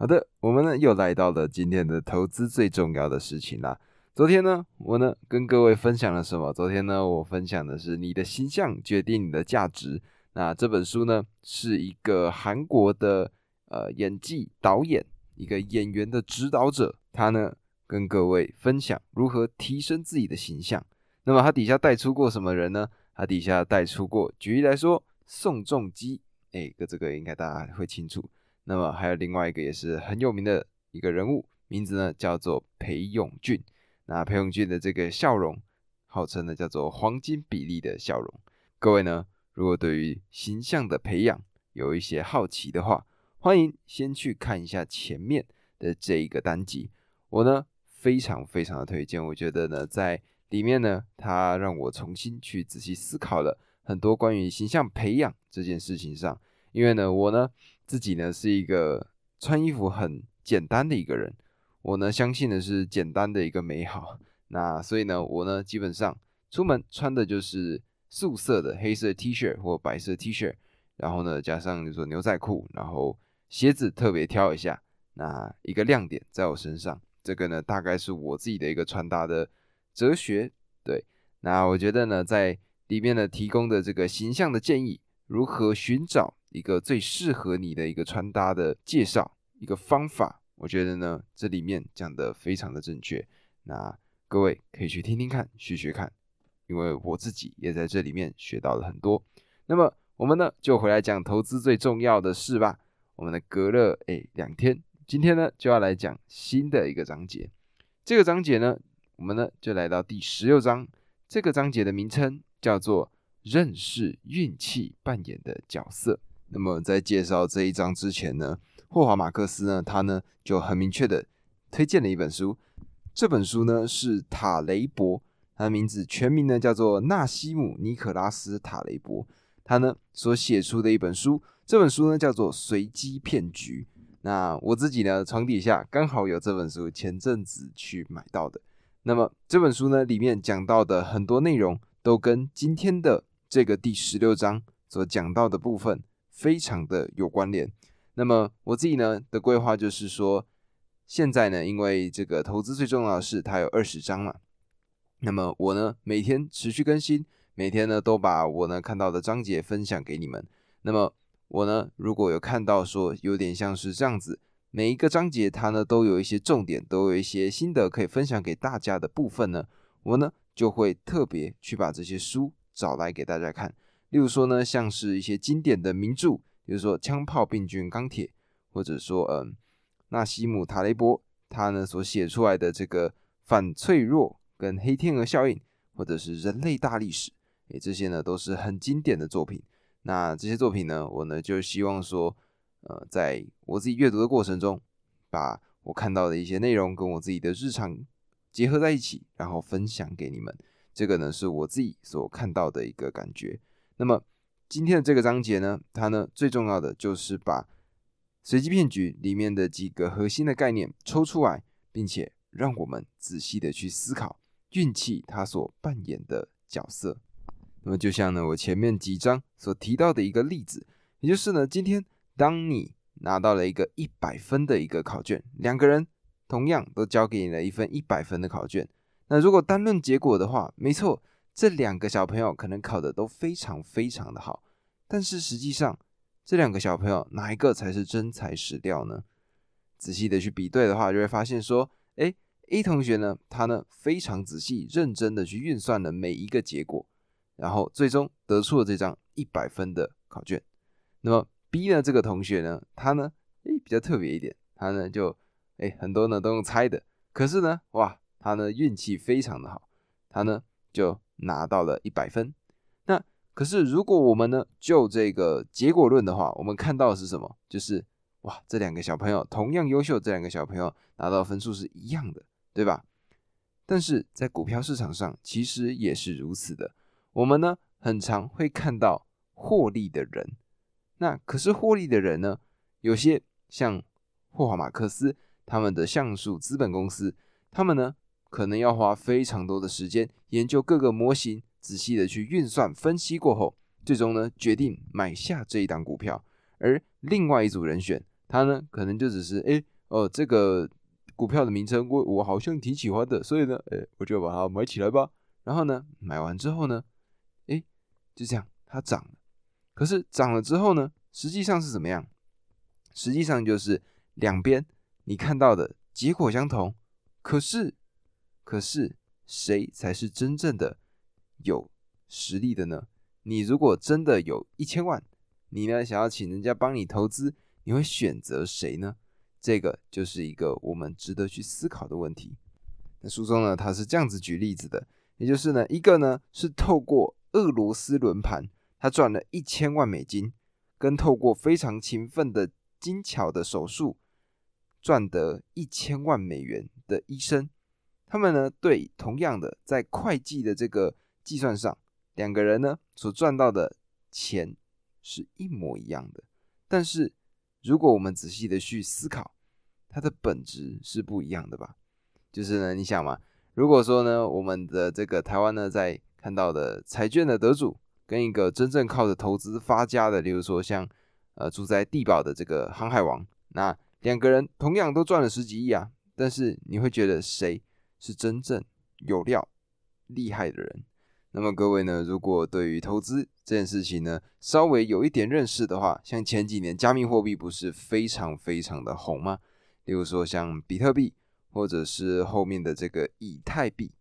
好的，我们呢又来到了今天的投资最重要的事情啦。昨天呢，我呢跟各位分享了什么？昨天呢，我分享的是你的形象决定你的价值。那这本书呢，是一个韩国的呃演技导演，一个演员的指导者，他呢跟各位分享如何提升自己的形象。那么他底下带出过什么人呢？他底下带出过，举例来说，宋仲基，哎，个这个应该大家会清楚。那么还有另外一个也是很有名的一个人物，名字呢叫做裴勇俊。那裴勇俊的这个笑容，号称呢叫做黄金比例的笑容。各位呢，如果对于形象的培养有一些好奇的话，欢迎先去看一下前面的这一个单集。我呢非常非常的推荐，我觉得呢在里面呢，它让我重新去仔细思考了很多关于形象培养这件事情上。因为呢，我呢自己呢是一个穿衣服很简单的一个人，我呢相信的是简单的一个美好。那所以呢，我呢基本上出门穿的就是素色的黑色 T 恤或白色 T 恤，然后呢加上就说牛仔裤，然后鞋子特别挑一下，那一个亮点在我身上，这个呢大概是我自己的一个穿搭的哲学。对，那我觉得呢在里面呢提供的这个形象的建议，如何寻找。一个最适合你的一个穿搭的介绍，一个方法，我觉得呢，这里面讲的非常的正确。那各位可以去听听看，学学看，因为我自己也在这里面学到了很多。那么我们呢，就回来讲投资最重要的事吧。我们的隔了哎两天，今天呢就要来讲新的一个章节。这个章节呢，我们呢就来到第十六章。这个章节的名称叫做认识运气扮演的角色。那么在介绍这一章之前呢，霍华马克思呢，他呢就很明确的推荐了一本书。这本书呢是塔雷伯，他的名字全名呢叫做纳西姆尼可拉斯塔雷伯，他呢所写出的一本书。这本书呢叫做《随机骗局》。那我自己呢床底下刚好有这本书，前阵子去买到的。那么这本书呢里面讲到的很多内容，都跟今天的这个第十六章所讲到的部分。非常的有关联。那么我自己呢的规划就是说，现在呢，因为这个投资最重要的是它有二十章嘛。那么我呢每天持续更新，每天呢都把我呢看到的章节分享给你们。那么我呢如果有看到说有点像是这样子，每一个章节它呢都有一些重点，都有一些心得可以分享给大家的部分呢，我呢就会特别去把这些书找来给大家看。例如说呢，像是一些经典的名著，比如说《枪炮、病菌、钢铁》，或者说嗯，纳西姆·塔雷伯他呢所写出来的这个反脆弱跟黑天鹅效应，或者是人类大历史，诶，这些呢都是很经典的作品。那这些作品呢，我呢就希望说，呃，在我自己阅读的过程中，把我看到的一些内容跟我自己的日常结合在一起，然后分享给你们。这个呢是我自己所看到的一个感觉。那么今天的这个章节呢，它呢最重要的就是把随机骗局里面的几个核心的概念抽出来，并且让我们仔细的去思考运气它所扮演的角色。那么就像呢我前面几章所提到的一个例子，也就是呢今天当你拿到了一个一百分的一个考卷，两个人同样都交给你了一份一百分的考卷，那如果单论结果的话，没错。这两个小朋友可能考的都非常非常的好，但是实际上这两个小朋友哪一个才是真材实料呢？仔细的去比对的话，就会发现说，哎，A 同学呢，他呢非常仔细认真的去运算了每一个结果，然后最终得出了这张一百分的考卷。那么 B 呢这个同学呢，他呢，哎比较特别一点，他呢就哎很多呢都用猜的，可是呢，哇，他呢运气非常的好，他呢就。拿到了一百分，那可是如果我们呢就这个结果论的话，我们看到的是什么？就是哇，这两个小朋友同样优秀，这两个小朋友拿到分数是一样的，对吧？但是在股票市场上其实也是如此的，我们呢很常会看到获利的人，那可是获利的人呢，有些像霍华马克思他们的橡树资本公司，他们呢。可能要花非常多的时间研究各个模型，仔细的去运算分析过后，最终呢决定买下这一档股票。而另外一组人选，他呢可能就只是哎哦这个股票的名称我我好像挺喜欢的，所以呢哎我就把它买起来吧。然后呢买完之后呢，哎就这样它涨了。可是涨了之后呢，实际上是怎么样？实际上就是两边你看到的结果相同，可是可是谁才是真正的有实力的呢？你如果真的有一千万，你呢想要请人家帮你投资，你会选择谁呢？这个就是一个我们值得去思考的问题。那书中呢，他是这样子举例子的，也就是呢，一个呢是透过俄罗斯轮盘，他赚了一千万美金，跟透过非常勤奋的精巧的手术赚得一千万美元的医生，他们呢对同样的在会计的这个计算上，两个人呢所赚到的钱。是一模一样的，但是如果我们仔细的去思考，它的本质是不一样的吧？就是呢，你想嘛，如果说呢，我们的这个台湾呢，在看到的彩券的得主，跟一个真正靠着投资发家的，例如说像呃住在地堡的这个航海王，那两个人同样都赚了十几亿啊，但是你会觉得谁是真正有料、厉害的人？那么各位呢，如果对于投资这件事情呢，稍微有一点认识的话，像前几年加密货币不是非常非常的红吗？例如说像比特币，或者是后面的这个以太币，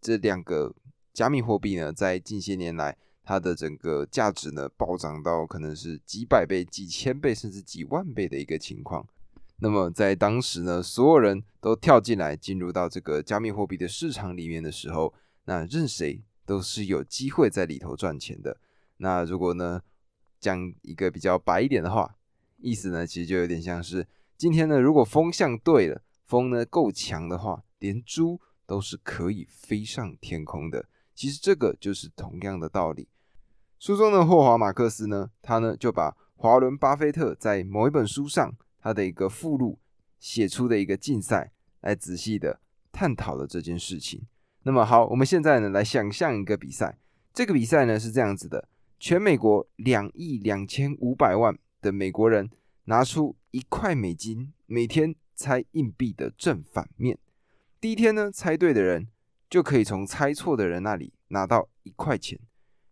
这两个加密货币呢，在近些年来，它的整个价值呢，暴涨到可能是几百倍、几千倍，甚至几万倍的一个情况。那么在当时呢，所有人都跳进来进入到这个加密货币的市场里面的时候，那任谁？都是有机会在里头赚钱的。那如果呢，讲一个比较白一点的话，意思呢，其实就有点像是今天呢，如果风向对了，风呢够强的话，连猪都是可以飞上天空的。其实这个就是同样的道理。书中的霍华马克思呢，他呢就把华伦巴菲特在某一本书上他的一个附录写出的一个竞赛，来仔细的探讨了这件事情。那么好，我们现在呢来想象一个比赛。这个比赛呢是这样子的：全美国两亿两千五百万的美国人拿出一块美金，每天猜硬币的正反面。第一天呢猜对的人就可以从猜错的人那里拿到一块钱。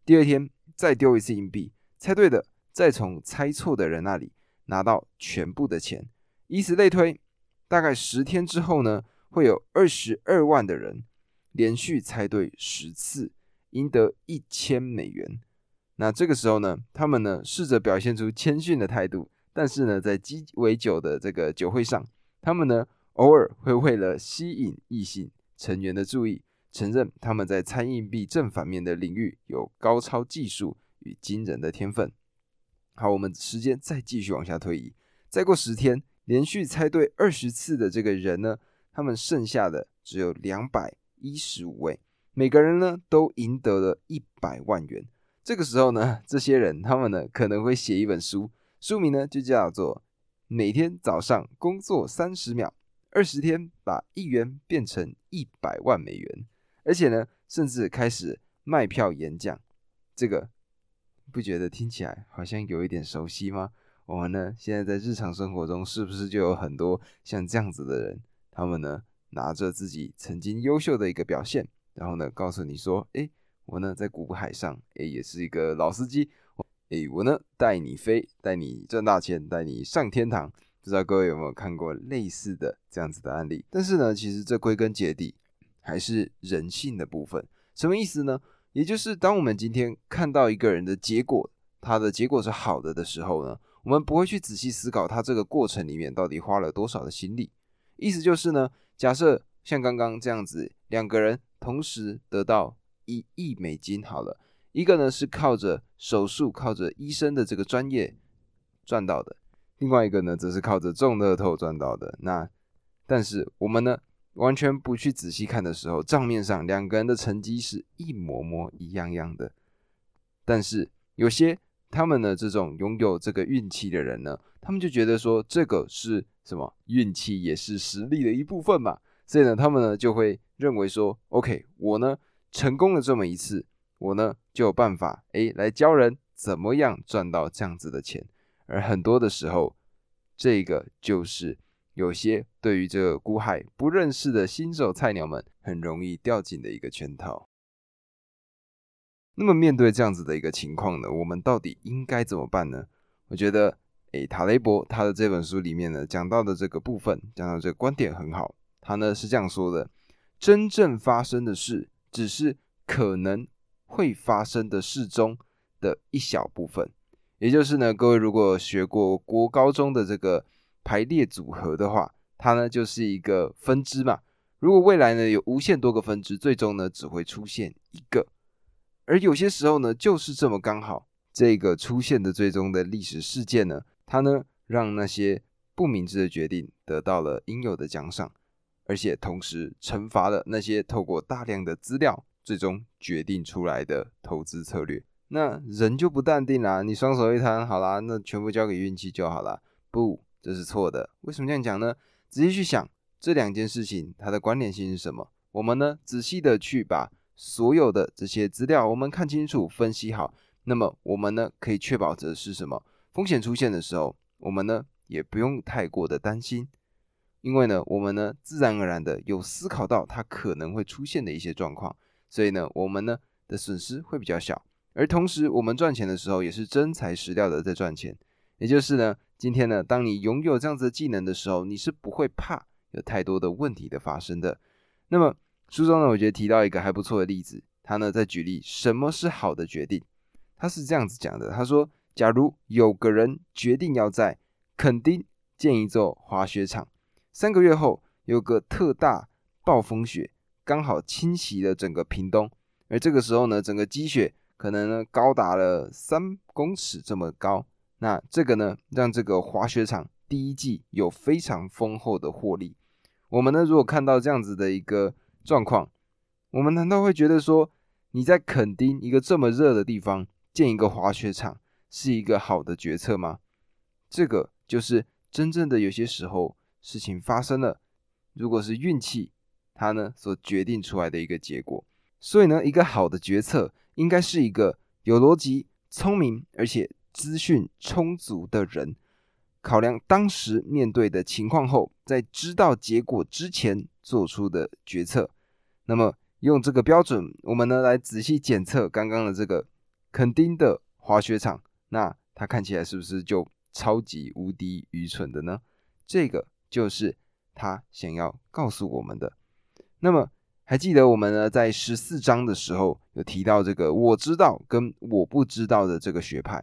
第二天再丢一次硬币，猜对的再从猜错的人那里拿到全部的钱。以此类推，大概十天之后呢，会有二十二万的人。连续猜对十次，赢得一千美元。那这个时候呢，他们呢试着表现出谦逊的态度，但是呢，在鸡尾酒的这个酒会上，他们呢偶尔会为了吸引异性成员的注意，承认他们在猜硬币正反面的领域有高超技术与惊人的天分。好，我们时间再继续往下推移，再过十天，连续猜对二十次的这个人呢，他们剩下的只有两百。一十五位，每个人呢都赢得了一百万元。这个时候呢，这些人他们呢可能会写一本书，书名呢就叫做《每天早上工作三十秒，二十天把一元变成一百万美元》，而且呢，甚至开始卖票演讲。这个不觉得听起来好像有一点熟悉吗？我们呢现在在日常生活中是不是就有很多像这样子的人？他们呢？拿着自己曾经优秀的一个表现，然后呢，告诉你说：“哎，我呢在古海上，哎，也是一个老司机，哎，我呢带你飞，带你赚大钱，带你上天堂。”不知道各位有没有看过类似的这样子的案例？但是呢，其实这归根结底还是人性的部分。什么意思呢？也就是当我们今天看到一个人的结果，他的结果是好的的时候呢，我们不会去仔细思考他这个过程里面到底花了多少的心力。意思就是呢。假设像刚刚这样子，两个人同时得到一亿美金，好了，一个呢是靠着手术、靠着医生的这个专业赚到的，另外一个呢则是靠着中乐透赚到的。那但是我们呢完全不去仔细看的时候，账面上两个人的成绩是一模模一样样的。但是有些他们呢这种拥有这个运气的人呢，他们就觉得说这个是。什么运气也是实力的一部分嘛？所以呢，他们呢就会认为说，OK，我呢成功了这么一次，我呢就有办法诶来教人怎么样赚到这样子的钱。而很多的时候，这个就是有些对于这个股海不认识的新手菜鸟们很容易掉进的一个圈套。那么面对这样子的一个情况呢，我们到底应该怎么办呢？我觉得，诶，塔雷伯他的这本书里面呢讲到的这个部分，讲到这个观点很好。他呢是这样说的：真正发生的事，只是可能会发生的事中的一小部分。也就是呢，各位如果学过国高中的这个排列组合的话，它呢就是一个分支嘛。如果未来呢有无限多个分支，最终呢只会出现一个。而有些时候呢，就是这么刚好，这个出现的最终的历史事件呢，它呢让那些不明智的决定得到了应有的奖赏，而且同时惩罚了那些透过大量的资料最终决定出来的投资策略。那人就不淡定啦，你双手一摊，好啦，那全部交给运气就好啦。不，这是错的。为什么这样讲呢？仔细去想这两件事情，它的关联性是什么？我们呢，仔细的去把。所有的这些资料，我们看清楚、分析好，那么我们呢可以确保的是什么？风险出现的时候，我们呢也不用太过的担心，因为呢我们呢自然而然的有思考到它可能会出现的一些状况，所以呢我们呢的损失会比较小，而同时我们赚钱的时候也是真材实料的在赚钱，也就是呢今天呢当你拥有这样子的技能的时候，你是不会怕有太多的问题的发生的，那么。书中呢，我觉得提到一个还不错的例子，他呢在举例什么是好的决定。他是这样子讲的，他说：假如有个人决定要在垦丁建一座滑雪场，三个月后有个特大暴风雪刚好侵袭了整个屏东，而这个时候呢，整个积雪可能呢高达了三公尺这么高，那这个呢让这个滑雪场第一季有非常丰厚的获利。我们呢如果看到这样子的一个。状况，我们难道会觉得说你在垦丁一个这么热的地方建一个滑雪场是一个好的决策吗？这个就是真正的有些时候事情发生了，如果是运气，它呢所决定出来的一个结果。所以呢，一个好的决策应该是一个有逻辑、聪明而且资讯充足的人。考量当时面对的情况后，在知道结果之前做出的决策。那么用这个标准，我们呢来仔细检测刚刚的这个肯丁的滑雪场，那它看起来是不是就超级无敌愚蠢的呢？这个就是他想要告诉我们的。那么还记得我们呢在十四章的时候有提到这个我知道跟我不知道的这个学派。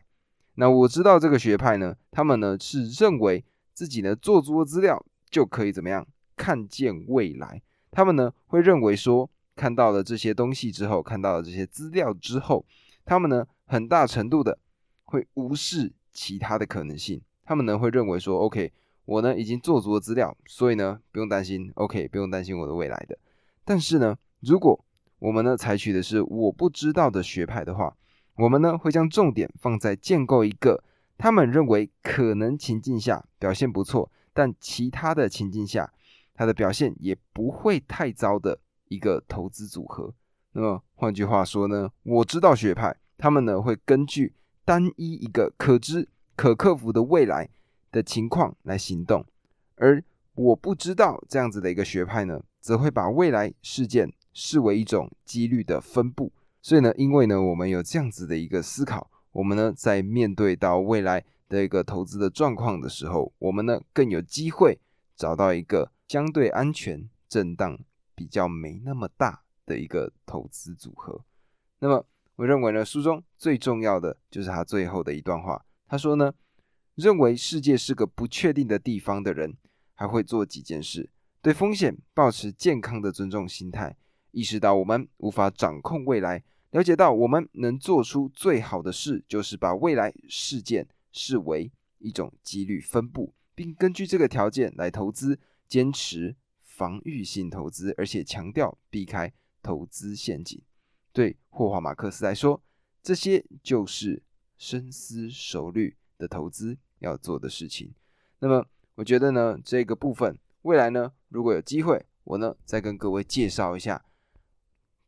那我知道这个学派呢，他们呢是认为自己呢做足了资料就可以怎么样看见未来。他们呢会认为说，看到了这些东西之后，看到了这些资料之后，他们呢很大程度的会无视其他的可能性。他们呢会认为说，OK，我呢已经做足了资料，所以呢不用担心，OK，不用担心我的未来的。但是呢，如果我们呢采取的是我不知道的学派的话，我们呢会将重点放在建构一个他们认为可能情境下表现不错，但其他的情境下。它的表现也不会太糟的一个投资组合。那么换句话说呢，我知道学派他们呢会根据单一一个可知可克服的未来的情况来行动，而我不知道这样子的一个学派呢，则会把未来事件视为一种几率的分布。所以呢，因为呢我们有这样子的一个思考，我们呢在面对到未来的一个投资的状况的时候，我们呢更有机会找到一个。相对安全、震荡比较没那么大的一个投资组合。那么，我认为呢，书中最重要的就是他最后的一段话。他说呢，认为世界是个不确定的地方的人，还会做几件事：对风险保持健康的尊重心态，意识到我们无法掌控未来，了解到我们能做出最好的事，就是把未来事件视为一种几率分布，并根据这个条件来投资。坚持防御性投资，而且强调避开投资陷阱。对霍华马克思来说，这些就是深思熟虑的投资要做的事情。那么，我觉得呢，这个部分未来呢，如果有机会，我呢再跟各位介绍一下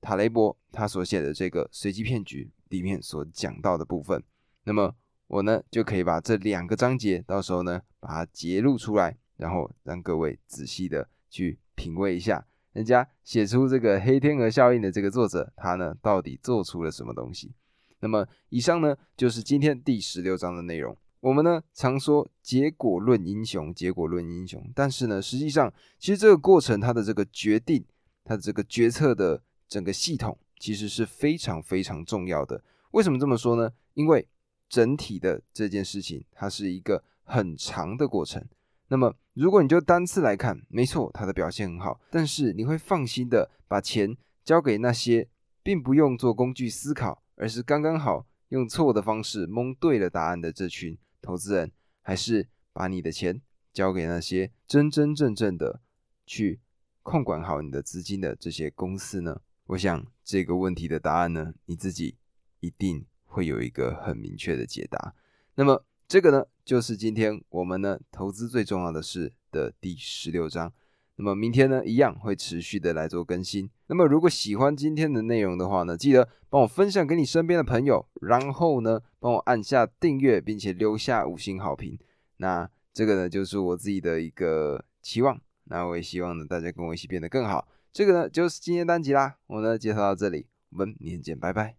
塔雷伯他所写的这个随机骗局里面所讲到的部分。那么，我呢就可以把这两个章节，到时候呢把它截录出来，然后让各位仔细的去品味一下，人家写出这个黑天鹅效应的这个作者，他呢到底做出了什么东西？那么以上呢就是今天第十六章的内容。我们呢常说结果论英雄，结果论英雄，但是呢实际上其实这个过程它的这个决定，它的这个决策的整个系统其实是非常非常重要的。为什么这么说呢？因为整体的这件事情，它是一个很长的过程。那么，如果你就单次来看，没错，它的表现很好，但是你会放心的把钱交给那些并不用做工具思考，而是刚刚好用错的方式蒙对了答案的这群投资人，还是把你的钱交给那些真真正正的去控管好你的资金的这些公司呢？我想这个问题的答案呢，你自己一定。会有一个很明确的解答。那么这个呢，就是今天我们呢投资最重要的事的第十六章。那么明天呢，一样会持续的来做更新。那么如果喜欢今天的内容的话呢，记得帮我分享给你身边的朋友，然后呢帮我按下订阅，并且留下五星好评。那这个呢，就是我自己的一个期望。那我也希望呢大家跟我一起变得更好。这个呢，就是今天单集啦。我呢介绍到这里，我们明天见，拜拜。